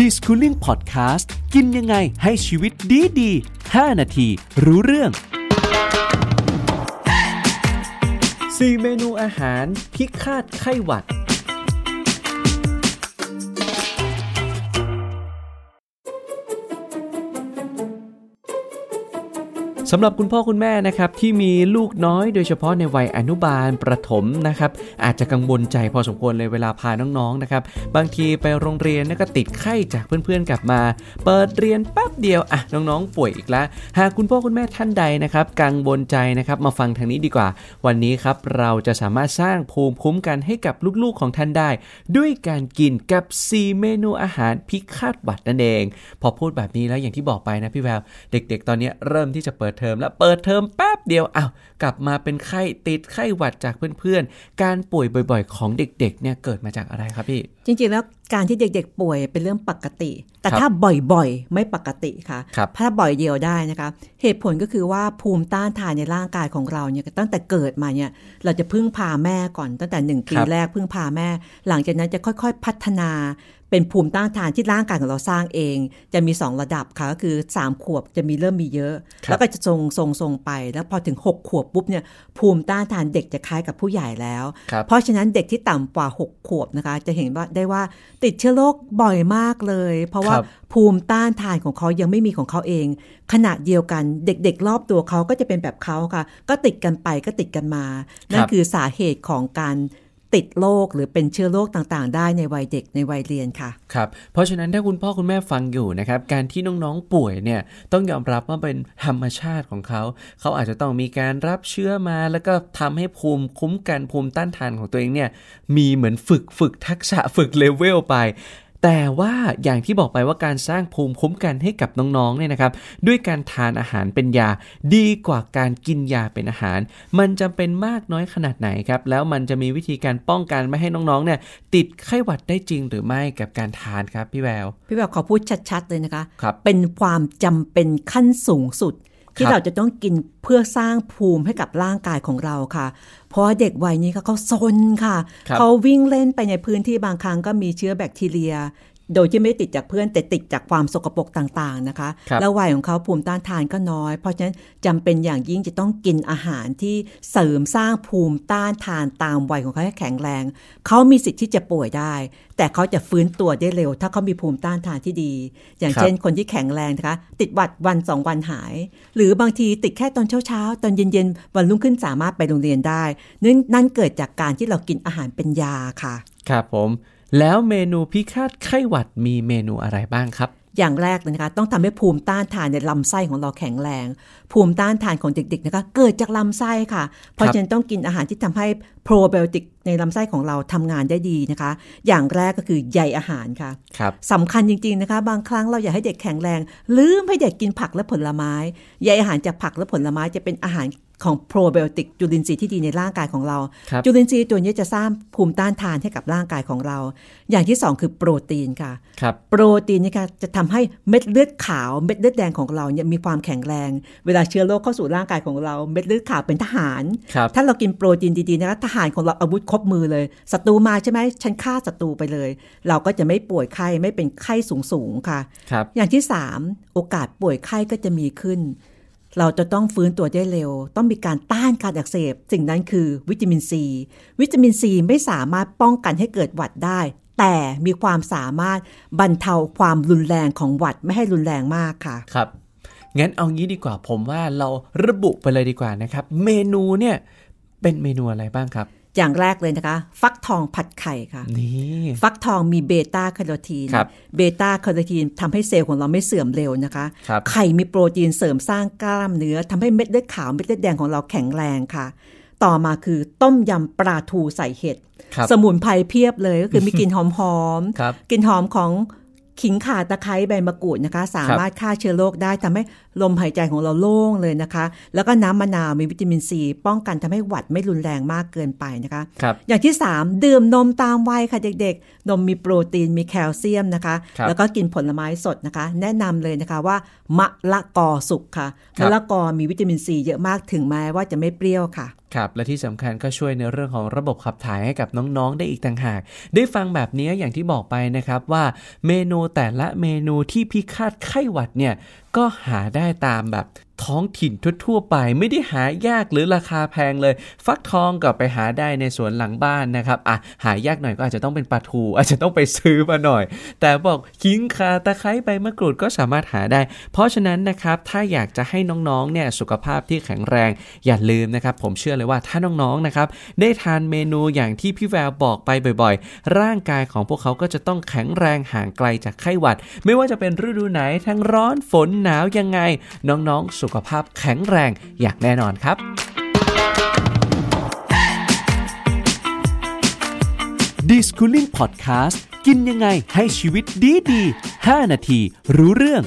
ดีสคูลิ่งพอดแคสต์กินยังไงให้ชีวิตดีดี5นาที รู้เรื่อง 4 เมนูอาหารที่คาดไข้หวัด สำหรับคุณพ่อคุณแม่นะครับที่มีลูกน้อยโดยเฉพาะในวัยอนุบาลประถมนะครับอาจจะกังวลใจพอสมควรเลยเวลาพาน้องๆนะครับบางทีไปโรงเรียนก็ติดไข้จากเพื่อนๆกลับมา เปิดเรียนแป๊บเดียวอะน้องๆป่วยอีกแล้ว หากคุณพ่อคุณแม่ท่านใดนะครับกังวลใจนะครับมาฟังทางนี้ดีกว่า วันนี้ครับเราจะสามารถสร้างภูมิคุ้มกันให้กับลูกๆของท่านได้ ด้วยการกินกับ 4 เมนูอาหารพิฆาตบัตรนั่นเอง พอพูดแบบนี้แล้วอย่างที่บอกไปนะพี่แววเด็ก ๆ ตอนนี้เริ่มที่จะเปิดเทอมแล้วเปิดเทอมแป๊บเดียวอ้าวกลับมาเป็นไข้ติดไข้หวัดจากเพื่อนๆ การป่วยบ่อยๆ ของเด็กๆเนี่ยเกิดมาจากอะไรครับพี่ จริงๆแล้วการที่เด็กๆ ป่วยเป็นเรื่องปกติ แต่ครับถ้าบ่อยๆ ไม่ปกติค่ะครับถ้าบ่อยเดียวได้นะคะเหตุผลก็คือว่าภูมิต้านทานในร่างกายของเราเนี่ยตั้งแต่เกิดมาเนี่ยเราจะพึ่งพาแม่ก่อนตั้งแต่หนึ่งปีครับแรกพึ่งพาแม่ หลังจากนั้นจะค่อยๆ พัฒนา เป็นภูมิต้านทานที่ร่างกายของเราสร้างเอง จะมี 2 ระดับค่ะก็คือ 3 ขวบจะมีเริ่มมีเยอะครับแล้วก็จะทรงทรงทรงไป แล้วพอถึง 6 ขวบปุ๊บเนี่ยภูมิต้านทานเด็กจะคล้ายกับผู้ใหญ่แล้วครับเพราะฉะนั้นเด็กที่ต่ำกว่า 6 ขวบนะคะ จะเห็นว่าได้ว่าติดเชื้อโรคบ่อยมากเลย เพราะว่าครับภูมิต้านทานของเขายังไม่มีของเขาเอง ขณะเดียวกันเด็กๆ รอบตัวเขาก็จะเป็นแบบเขาค่ะ ก็ติดกันไปก็ติดกันมา นั่นคือสาเหตุของการ ติดโรคหรือเป็นเชื้อโรคต่างๆ ได้ในวัยเด็กในวัยเรียนค่ะครับเพราะฉะนั้นถ้าคุณพ่อคุณแม่ฟังอยู่นะครับการที่น้องๆป่วยเนี่ยต้องยอมรับว่าเป็นธรรมชาติของเขา เขาอาจจะต้องมีการรับเชื้อมา แล้วก็ทำให้ภูมิคุ้มกันภูมิต้านทานของตัวเองเนี่ยมีเหมือนฝึกฝึกทักษะฝึกเลเวลไป แต่ว่าอย่างที่บอกไปว่าการสร้างภูมิคุ้มกันให้กับน้องๆเนี่ยนะครับ ด้วยการทานอาหารเป็นยาดีกว่าการกินยาเป็นอาหาร มันจำเป็นมากน้อยขนาดไหนครับ แล้วมันจะมีวิธีการป้องกันไม่ให้น้องๆเนี่ยติดไข้หวัดได้จริงหรือไม่กับการทานครับพี่แวว พี่แบบขอพูดชัดๆเลยนะคะครับเป็นความจำเป็นขั้นสูงสุด ที่ครับเราจะต้องกินเพื่อสร้างภูมิให้กับร่างกายของเราค่ะ เพราะว่าเด็กวัยนี้เขาเขาซนค่ะครับเขาวิ่งเล่นไปในพื้นที่บางครั้งก็มีเชื้อแบคทีเรีย โดยที่ไม่ได้ติดจากเพื่อนแต่ติดจากความสกปรกต่างๆนะคะครับแล้ววัยของเขาภูมิต้านทานก็น้อย เพราะฉะนั้นจำเป็นอย่างยิ่งจะต้องกินอาหารที่เสริมสร้างภูมิต้านทานตามวัยของเขาให้แข็งแรง เขามีสิทธิ์ที่จะป่วยได้ แต่เขาจะฟื้นตัวได้เร็ว ถ้าเขามีภูมิต้านทานที่ดี อย่างครับเช่นคนที่แข็งแรงนะคะ ติดหวัดวันสองวันหาย หรือบางทีติดแค่ตอนเช้าๆตอนเย็นๆวันรุ่งขึ้นสามารถไปโรงเรียนได้นั่นนั่นเกิดจากการที่เรากินอาหารเป็นยาค่ะ ครับผม แล้วเมนูพิฆาตไข้หวัดมีเมนูอะไรบ้างครับ อย่างแรกเลยนะคะต้องทำให้ภูมิต้านทานในลำไส้ของเราแข็งแรง ภูมิต้านทานของเด็กๆนะคะเกิดจากลำไส้ค่ะ เพราะฉะนั้นต้องกินอาหารที่ทำให้โปรไบโอติกในลำไส้ของเราทำงานได้ดีนะคะ อย่างแรกก็คือใยอาหารค่ะครับสำคัญจริงๆนะคะ บางครั้งเราอยากให้เด็กแข็งแรง ลืมให้เด็กกินผักและผลไม้ ใยอาหารจากผักและผลไม้จะเป็นอาหาร ของโปรไบโอติกจุลินทรีย์ที่ดีในร่างกายของเราครับจุลินทรีย์ตัวนี้จะสร้างภูมิต้านทานให้กับร่างกายของเรา อย่างที่สองคือโปรตีนค่ะครับโปรตีนนี่ค่ะจะทำให้เม็ดเลือดขาวเม็ดเลือดแดงของเราเนี่ยมีความแข็งแรง เวลาเชื้อโรคเข้าสู่ร่างกายของเรา เม็ดเลือดขาวเป็นทหารครับถ้าเรากินโปรตีนดีๆนะคะทหารของเราอาวุธครบมือเลยศัตรูมาใช่ไหมฉันฆ่าศัตรูไปเลย เราก็จะไม่ป่วยไข้ไม่เป็นไข้สูงๆค่ะครับอย่างที่ 3 โอกาสป่วยไข้ก็จะมีขึ้น เราจะต้องฟื้นตัวได้เร็ว ต้องมีการต้านการอักเสบ สิ่งนั้นคือวิตามินซี วิตามินซีไม่สามารถป้องกันให้เกิดหวัดได้ แต่มีความสามารถบรรเทาความรุนแรงของหวัดไม่ให้รุนแรงมากค่ะ ครับงั้นเอางี้ดีกว่าผมว่าเราระบุไปเลยดีกว่านะครับ เมนูเนี่ยเป็นเมนูอะไรบ้างครับ อย่างแรกเลยนะคะ ฟักทองผัดไข่ค่ะนี่ฟักทองมีเบต้าแคโรทีนครับเบต้าแคโรทีนทำให้เซลล์ของเราไม่เสื่อมเร็วนะคะครับไข่มีโปรตีนเสริมสร้างกล้ามเนื้อทำให้เม็ดเลือดขาวเม็ดเลือดแดงของเราแข็งแรงค่ะ ต่อมาคือต้มยำปลาทูใส่เห็ดครับสมุนไพรเพียบเลยก็คือมีกลิ่นหอมหอมๆครับกลิ่นหอมของ ขิงข่าตะไคร้ใบมะกรูดนะคะ สามารถฆ่าเชื้อโรคได้ทำให้ลมหายใจของเราโล่งเลยนะคะ แล้วก็น้ำมะนาวมีวิตามินซีป้องกันทำให้หวัดไม่รุนแรงมากเกินไปนะคะครับอย่างที่ 3 ดื่มนมตามวัยค่ะเด็กๆ นมมีโปรตีนมีแคลเซียมนะคะครับแล้วก็กินผลไม้สดนะคะ แนะนำเลยนะคะว่ามะละกอสุกค่ะครับมะละกอมีวิตามินซีเยอะมากถึงแม้ว่าจะไม่เปรี้ยวค่ะ ครับและที่สำคัญก็ช่วยในเรื่องของระบบขับถ่ายให้กับน้องๆ ได้อีกต่างหาก ได้ฟังแบบนี้อย่างที่บอกไปนะครับว่าเมนูแต่ละเมนูที่พิฆาตไข้หวัดเนี่ย ก็หาได้ตามแบบท้องถิ่นทั่วๆไปไม่ได้หายากหรือราคาแพงเลย ฟักทองก็ไปหาได้ในสวนหลังบ้านนะครับอะหายากหน่อยก็อาจจะต้องเป็นปลาทูอาจจะต้องไปซื้อมาหน่อย แต่บอกขิงคาตะไคร้ใบมะกรูดก็สามารถหาได้ เพราะฉะนั้นนะครับถ้าอยากจะให้น้องๆเนี่ยสุขภาพที่แข็งแรงอย่าลืมนะครับ ผมเชื่อเลยว่าถ้าน้องๆนะครับได้ทานเมนูอย่างที่พี่แววบอกไปบ่อยๆ ร่างกายของพวกเขาก็จะต้องแข็งแรงห่างไกลจากไข้หวัด ไม่ว่าจะเป็นฤดูไหนทั้งร้อนฝนหนาวยังไง น้องๆ สุขภาพแข็งแรงอย่างแน่นอนครับดิสคูลิ่งพอดแคสต์กินยังไงให้ชีวิตดีดี 5 นาที รู้เรื่อง